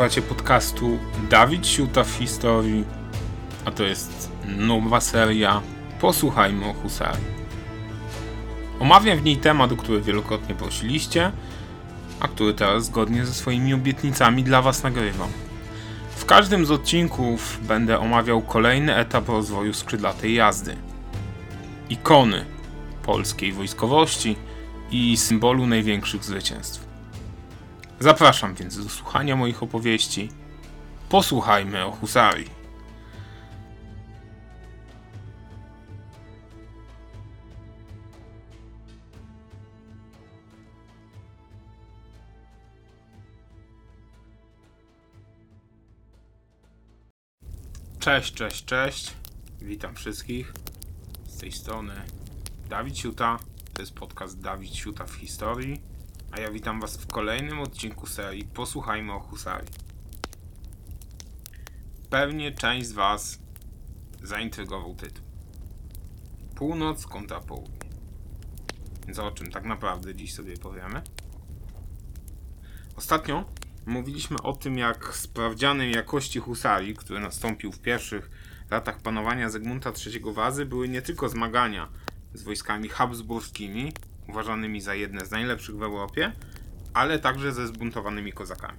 Słuchacie podcastu Dawid Siuta w historii, a to jest nowa seria Posłuchajmy o Husarii. Omawiam w niej temat, o który wielokrotnie prosiliście, a który teraz zgodnie ze swoimi obietnicami dla Was nagrywam. W każdym z odcinków będę omawiał kolejny etap rozwoju skrzydlatej jazdy. Ikony polskiej wojskowości i symbolu największych zwycięstw. Zapraszam więc do słuchania moich opowieści. Posłuchajmy o husarii. Cześć, cześć, cześć. Witam wszystkich. Z tej strony Dawid Siuta. To jest podcast Dawid Siuta w historii. Ja witam Was w kolejnym odcinku serii Posłuchajmy o Husarii. Pewnie część z Was zaintrygował tytuł. Północ kontra południe. Więc o czym tak naprawdę dziś sobie powiemy? Ostatnio mówiliśmy o tym, jak sprawdzianem jakości husarii, który nastąpił w pierwszych latach panowania Zygmunta III Wazy, były nie tylko zmagania z wojskami habsburskimi, uważanymi za jedne z najlepszych w Europie, ale także ze zbuntowanymi kozakami.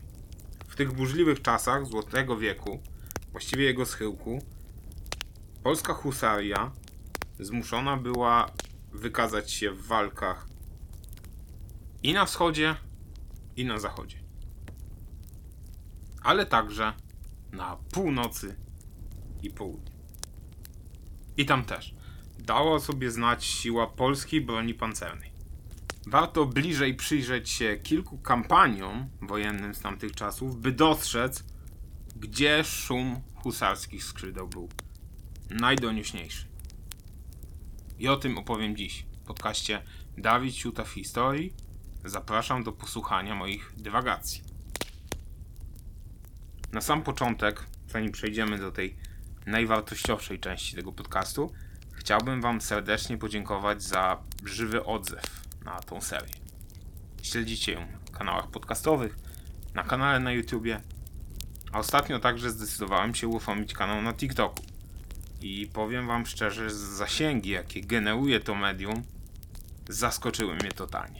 W tych burzliwych czasach Złotego Wieku, właściwie jego schyłku, polska husaria zmuszona była wykazać się w walkach i na wschodzie, i na zachodzie. Ale także na północy i południu. I tam też dała sobie znać siła polskiej broni pancernej. Warto bliżej przyjrzeć się kilku kampaniom wojennym z tamtych czasów, by dostrzec, gdzie szum husarskich skrzydeł był najdonióśniejszy. I o tym opowiem dziś w podcaście Dawid Siuta w historii. Zapraszam do posłuchania moich dywagacji. Na sam początek, zanim przejdziemy do tej najwartościowszej części tego podcastu, chciałbym Wam serdecznie podziękować za żywy odzew na tą serię. Śledzicie ją na kanałach podcastowych, na kanale na YouTubie, a ostatnio także zdecydowałem się uruchomić kanał na TikToku. I powiem Wam szczerze, zasięgi, jakie generuje to medium, zaskoczyły mnie totalnie.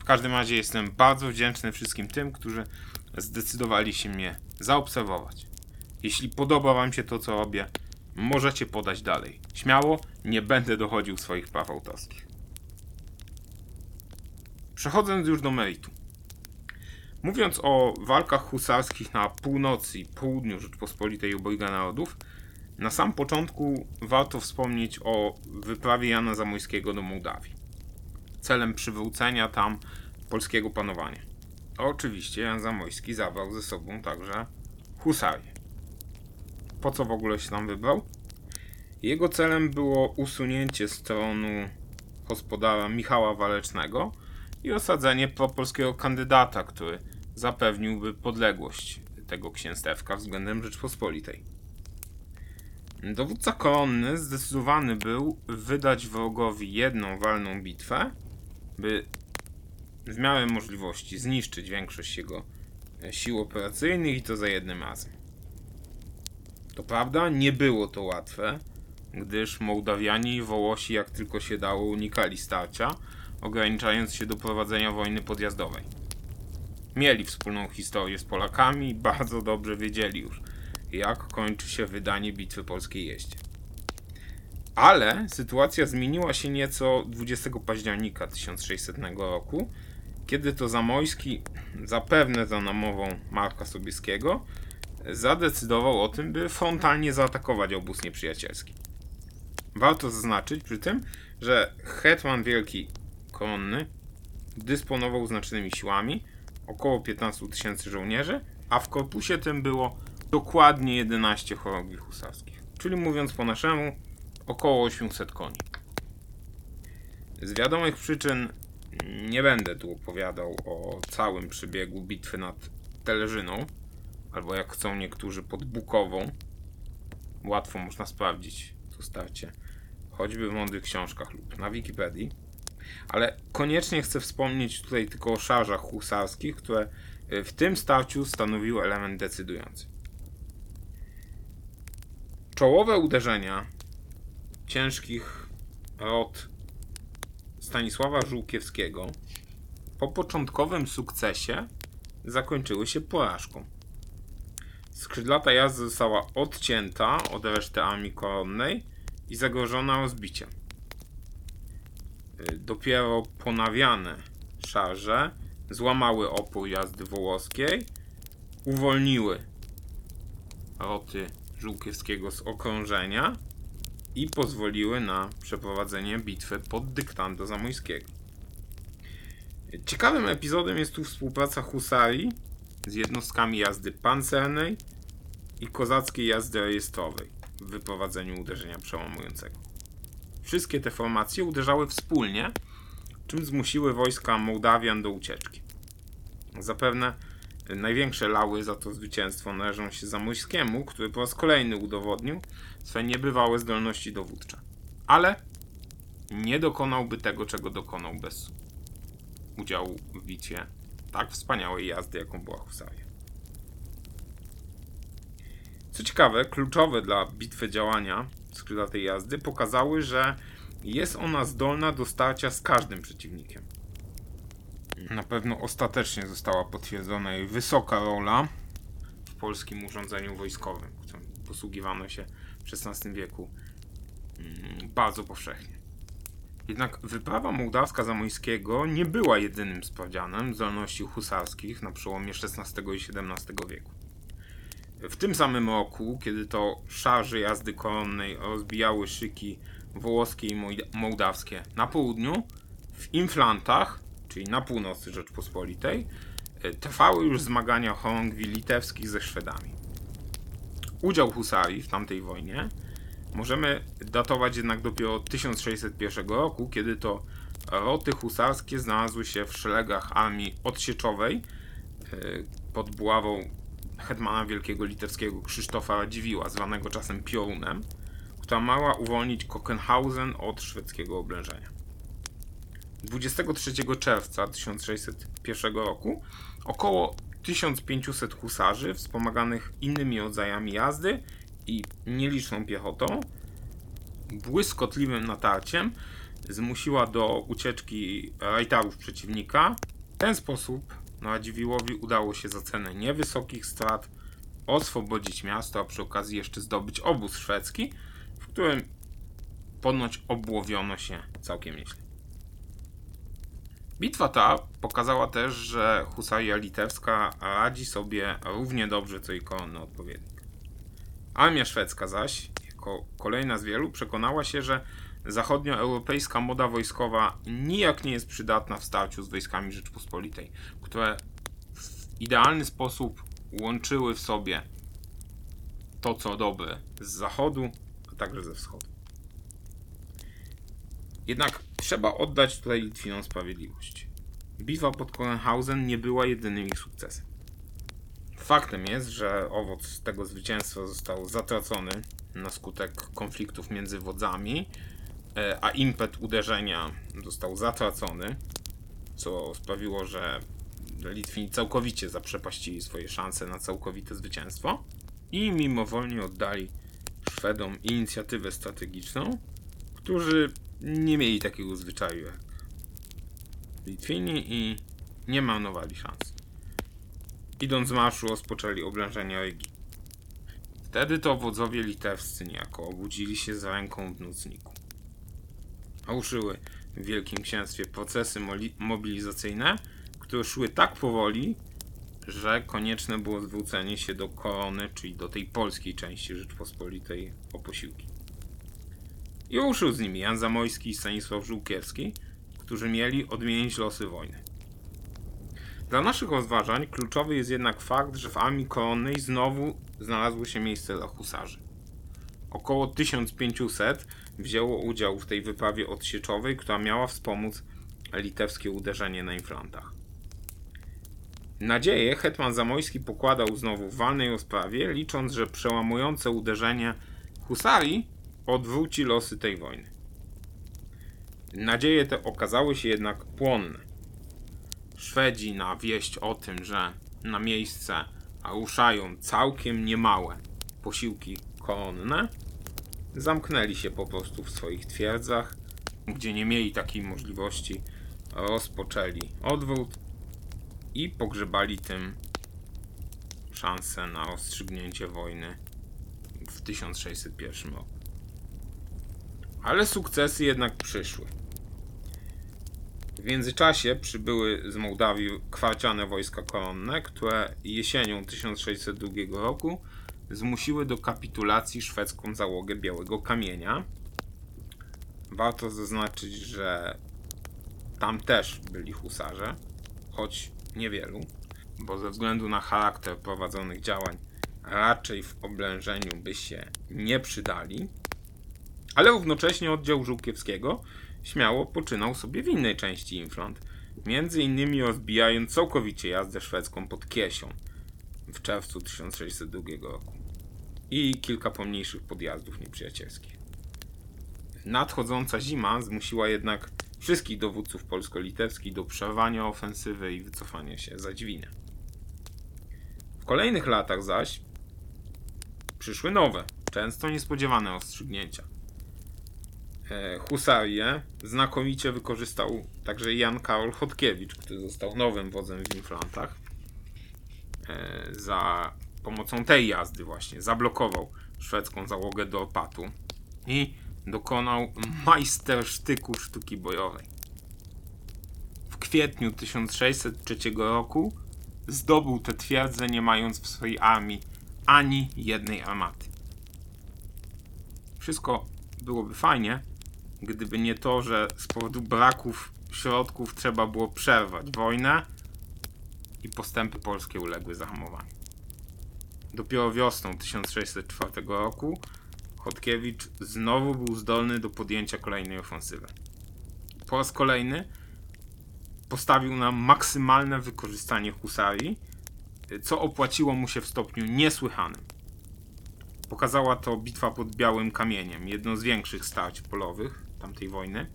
W każdym razie jestem bardzo wdzięczny wszystkim tym, którzy zdecydowali się mnie zaobserwować. Jeśli podoba Wam się to, co robię, możecie podać dalej. Śmiało, nie będę dochodził swoich praw autorskich. Przechodząc już do meritu. Mówiąc o walkach husarskich na północy i południu Rzeczpospolitej obojga narodów, na sam początku warto wspomnieć o wyprawie Jana Zamojskiego do Mołdawii. Celem przywrócenia tam polskiego panowania. Oczywiście Jan Zamojski zabrał ze sobą także husarię. Po co w ogóle się tam wybrał? Jego celem było usunięcie z tronu gospodara Michała Walecznego i osadzenie propolskiego kandydata, który zapewniłby podległość tego księstewka względem Rzeczpospolitej. Dowódca koronny zdecydowany był wydać wrogowi jedną walną bitwę, by w miarę możliwości zniszczyć większość jego sił operacyjnych i to za jednym razem. To prawda, nie było to łatwe, gdyż Mołdawianie i Wołosi jak tylko się dało unikali starcia, ograniczając się do prowadzenia wojny podjazdowej. Mieli wspólną historię z Polakami i bardzo dobrze wiedzieli już, jak kończy się wydanie Bitwy Polskiej Jeździe. Ale sytuacja zmieniła się nieco 20 października 1600 roku, kiedy to Zamojski, zapewne za namową Marka Sobieskiego, zadecydował o tym, by frontalnie zaatakować obóz nieprzyjacielski. Warto zaznaczyć przy tym, że Hetman Wielki Koronny dysponował znacznymi siłami, około 15 tysięcy żołnierzy, a w korpusie tym było dokładnie 11 chorągwi husarskich, czyli mówiąc po naszemu, około 800 koni. Z wiadomych przyczyn nie będę tu opowiadał o całym przebiegu bitwy nad Teleżyną, albo jak chcą niektórzy pod Bukową. Łatwo można sprawdzić to starcie, choćby w mądrych książkach lub na Wikipedii. Ale koniecznie chcę wspomnieć tutaj tylko o szarżach husarskich, które y, w tym starciu stanowił element decydujący. Czołowe uderzenia ciężkich rot Stanisława Żółkiewskiego po początkowym sukcesie zakończyły się porażką. Skrzydlata jazdy została odcięta od reszty armii koronnej i zagrożona rozbiciem. Y, Dopiero ponawiane szarże złamały opór jazdy wołoskiej, uwolniły roty Żółkiewskiego z okrążenia i pozwoliły na przeprowadzenie bitwy pod dyktando Zamojskiego. Ciekawym epizodem jest tu współpraca husarii z jednostkami jazdy pancernej i kozackiej jazdy rejestrowej w wyprowadzeniu uderzenia przełamującego. Wszystkie te formacje uderzały wspólnie, czym zmusiły wojska Mołdawian do ucieczki. Zapewne największe lały za to zwycięstwo należą się Zamojskiemu, który po raz kolejny udowodnił swe niebywałe zdolności dowódcze. Ale nie dokonałby tego, czego dokonał bez udziału w bitwie tak wspaniałej jazdy, jaką była Husaria. Co ciekawe, kluczowe dla bitwy działania skrzydlatej jazdy pokazały, że jest ona zdolna do starcia z każdym przeciwnikiem. Na pewno ostatecznie została potwierdzona jej wysoka rola w polskim urządzeniu wojskowym, którym posługiwano się w XVI wieku mm, bardzo powszechnie. Jednak wyprawa mołdawska Zamojskiego nie była jedynym sprawdzianem zdolności husarskich na przełomie XVI i XVII wieku. W tym samym roku, kiedy to szarże jazdy koronnej rozbijały szyki wołoskie i mołdawskie na południu, w Inflantach, czyli na północy Rzeczpospolitej, trwały już zmagania chorągwi litewskich ze Szwedami. Udział husarii w tamtej wojnie możemy datować jednak dopiero od 1601 roku, kiedy to roty husarskie znalazły się w szeregach armii odsieczowej pod buławą hetmana wielkiego litewskiego Krzysztofa Radziwiła, zwanego czasem Piorunem, która miała uwolnić Kokenhausen od szwedzkiego oblężenia. 23 czerwca 1601 roku około 1500 husarzy wspomaganych innymi rodzajami jazdy i nieliczną piechotą błyskotliwym natarciem zmusiła do ucieczki rajtarów przeciwnika. W ten sposób Radziwiłłowi udało się za cenę niewysokich strat oswobodzić miasto, a przy okazji jeszcze zdobyć obóz szwedzki, w którym ponoć obłowiono się całkiem nieźle. Bitwa ta pokazała też, że husaria litewska radzi sobie równie dobrze co jej koronny odpowiednik. Armia szwedzka zaś, jako kolejna z wielu, przekonała się, że zachodnioeuropejska moda wojskowa nijak nie jest przydatna w starciu z wojskami Rzeczpospolitej, które w idealny sposób łączyły w sobie to, co dobre z zachodu, a także ze wschodu. Jednak trzeba oddać tutaj Litwinom sprawiedliwość. Bitwa pod Korenhausen nie była jedynym ich sukcesem. Faktem jest, że owoc tego zwycięstwa został zatracony na skutek konfliktów między wodzami, a impet uderzenia został zatracony, co sprawiło, że Litwini całkowicie zaprzepaścili swoje szanse na całkowite zwycięstwo i mimowolnie oddali Szwedom inicjatywę strategiczną, którzy nie mieli takiego zwyczaju jak Litwini i nie marnowali szans. Idąc z marszu rozpoczęli oblężenie Rygi. Wtedy to wodzowie litewscy niejako obudzili się za ręką w nocniku. Ruszyły w Wielkim Księstwie procesy mobilizacyjne, które szły tak powoli, że konieczne było zwrócenie się do korony, czyli do tej polskiej części Rzeczpospolitej o posiłki. I ruszył z nimi Jan Zamojski i Stanisław Żółkiewski, którzy mieli odmienić losy wojny. Dla naszych rozważań kluczowy jest jednak fakt, że w armii koronnej znowu znalazło się miejsce dla husarzy. Około 1500 wzięło udział w tej wyprawie odsieczowej, która miała wspomóc litewskie uderzenie na Inflantach. Nadzieję hetman Zamojski pokładał znowu w walnej rozprawie, licząc, że przełamujące uderzenie husarii odwróci losy tej wojny. Nadzieje te okazały się jednak płonne. Szwedzi na wieść o tym, że na miejsce ruszają całkiem niemałe posiłki konne, zamknęli się po prostu w swoich twierdzach, gdzie nie mieli takiej możliwości, rozpoczęli odwrót i pogrzebali tym szansę na rozstrzygnięcie wojny w 1601 roku. Ale sukcesy jednak przyszły. W międzyczasie przybyły z Mołdawii kwarciane wojska koronne, które jesienią 1602 roku zmusiły do kapitulacji szwedzką załogę Białego Kamienia. Warto zaznaczyć, że tam też byli husarze, choć niewielu, bo ze względu na charakter prowadzonych działań raczej w oblężeniu by się nie przydali. Ale równocześnie oddział Żółkiewskiego śmiało poczynał sobie w innej części Inflant, między innymi rozbijając całkowicie jazdę szwedzką pod Kiesią w czerwcu 1602 roku i kilka pomniejszych podjazdów nieprzyjacielskich. Nadchodząca zima zmusiła jednak wszystkich dowódców polsko-litewskich do przerwania ofensywy i wycofania się za dźwinę. W kolejnych latach zaś przyszły nowe, często niespodziewane rozstrzygnięcia. E, husarię znakomicie wykorzystał także Jan Karol Chodkiewicz, który został nowym wodzem w Inflantach. E, za pomocą tej jazdy właśnie zablokował szwedzką załogę do opatu i dokonał majstersztyku sztuki bojowej. W kwietniu 1603 roku zdobył tę twierdzę, nie mając w swojej armii ani jednej armaty. Wszystko byłoby fajnie, gdyby nie to, że z powodu braków środków trzeba było przerwać wojnę i postępy polskie uległy zahamowaniu. Dopiero wiosną 1604 roku Chodkiewicz znowu był zdolny do podjęcia kolejnej ofensywy. Po raz kolejny postawił na maksymalne wykorzystanie husarii, co opłaciło mu się w stopniu niesłychanym. Pokazała to bitwa pod Białym Kamieniem, jedno z większych starć polowych tamtej wojny,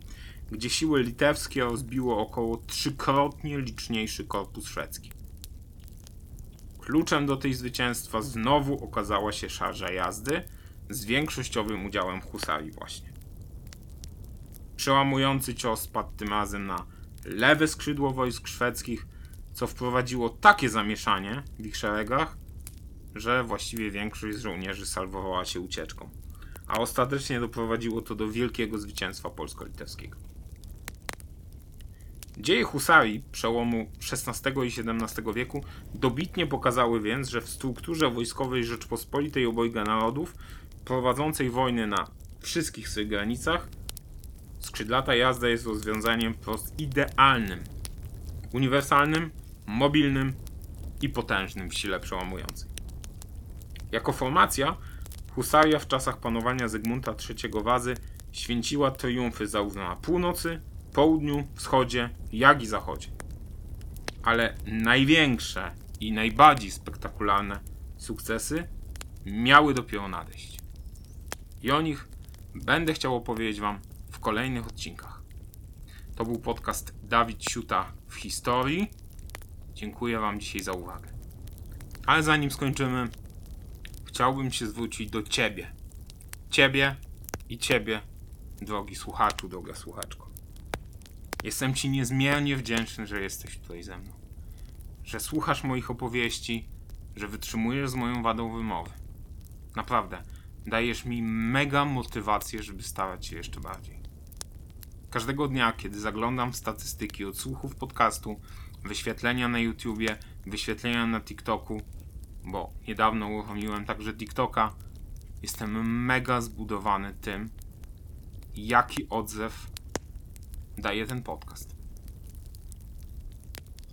gdzie siły litewskie rozbiło około trzykrotnie liczniejszy korpus szwedzki. Kluczem do tej zwycięstwa znowu okazała się szarża jazdy z większościowym udziałem husarii właśnie. Przełamujący cios padł tym razem na lewe skrzydło wojsk szwedzkich, co wprowadziło takie zamieszanie w ich szeregach, że właściwie większość z żołnierzy salwowała się ucieczką, a ostatecznie doprowadziło to do wielkiego zwycięstwa polsko-litewskiego. Dzieje husarii przełomu XVI i XVII wieku dobitnie pokazały więc, że w strukturze wojskowej Rzeczpospolitej obojga narodów, prowadzącej wojny na wszystkich swych granicach, skrzydlata jazda jest rozwiązaniem wprost idealnym, uniwersalnym, mobilnym i potężnym w sile przełamującej. Jako formacja, husaria w czasach panowania Zygmunta III Wazy święciła triumfy zarówno na północy, południu, wschodzie, jak i zachodzie. Ale największe i najbardziej spektakularne sukcesy miały dopiero nadejść. I o nich będę chciał opowiedzieć Wam w kolejnych odcinkach. To był podcast Dawid Siuta w historii. Dziękuję Wam dzisiaj za uwagę. Ale zanim skończymy, chciałbym się zwrócić do Ciebie. Ciebie i Ciebie, drogi słuchaczu, droga słuchaczko. Jestem Ci niezmiernie wdzięczny, że jesteś tutaj ze mną. Że słuchasz moich opowieści, że wytrzymujesz z moją wadą wymowy. Naprawdę, dajesz mi mega motywację, żeby starać się jeszcze bardziej. Każdego dnia, kiedy zaglądam w statystyki odsłuchów podcastu, wyświetlenia na YouTubie, wyświetlenia na TikToku, bo niedawno uruchomiłem także TikToka, jestem mega zbudowany tym, jaki odzew daje ten podcast.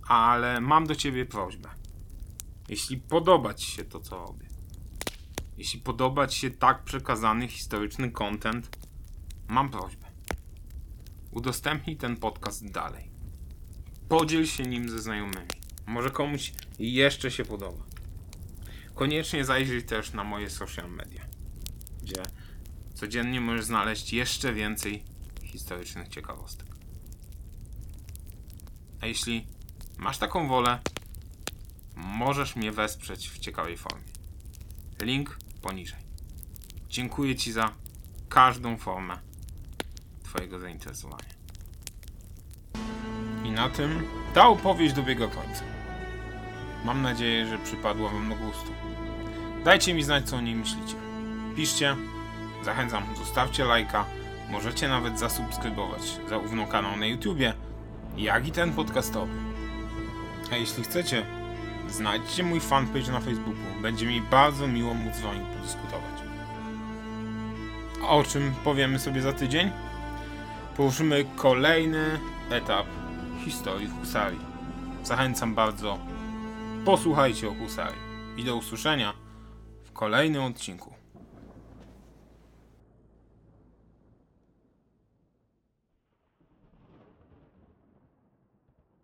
Ale mam do ciebie prośbę. Jeśli podoba ci się to, co robię, jeśli podoba ci się tak przekazany historyczny content, mam prośbę. Udostępnij ten podcast dalej. Podziel się nim ze znajomymi. Może komuś jeszcze się podoba. Koniecznie zajrzyj też na moje social media, gdzie codziennie możesz znaleźć jeszcze więcej historycznych ciekawostek. Jeśli masz taką wolę, możesz mnie wesprzeć w ciekawej formie. Link poniżej. Dziękuję Ci za każdą formę Twojego zainteresowania. I na tym ta opowieść dobiega końca. Mam nadzieję, że przypadła Wam do gustu. Dajcie mi znać, co o niej myślicie. Piszcie, zachęcam, zostawcie lajka, możecie nawet zasubskrybować zarówno kanał na YouTubie, jak i ten podcastowy. A jeśli chcecie, znajdźcie mój fanpage na Facebooku. Będzie mi bardzo miło móc z Wami podyskutować. A o czym powiemy sobie za tydzień? Poruszymy kolejny etap historii Husarii. Zachęcam bardzo. Posłuchajcie o Husarii. I do usłyszenia w kolejnym odcinku.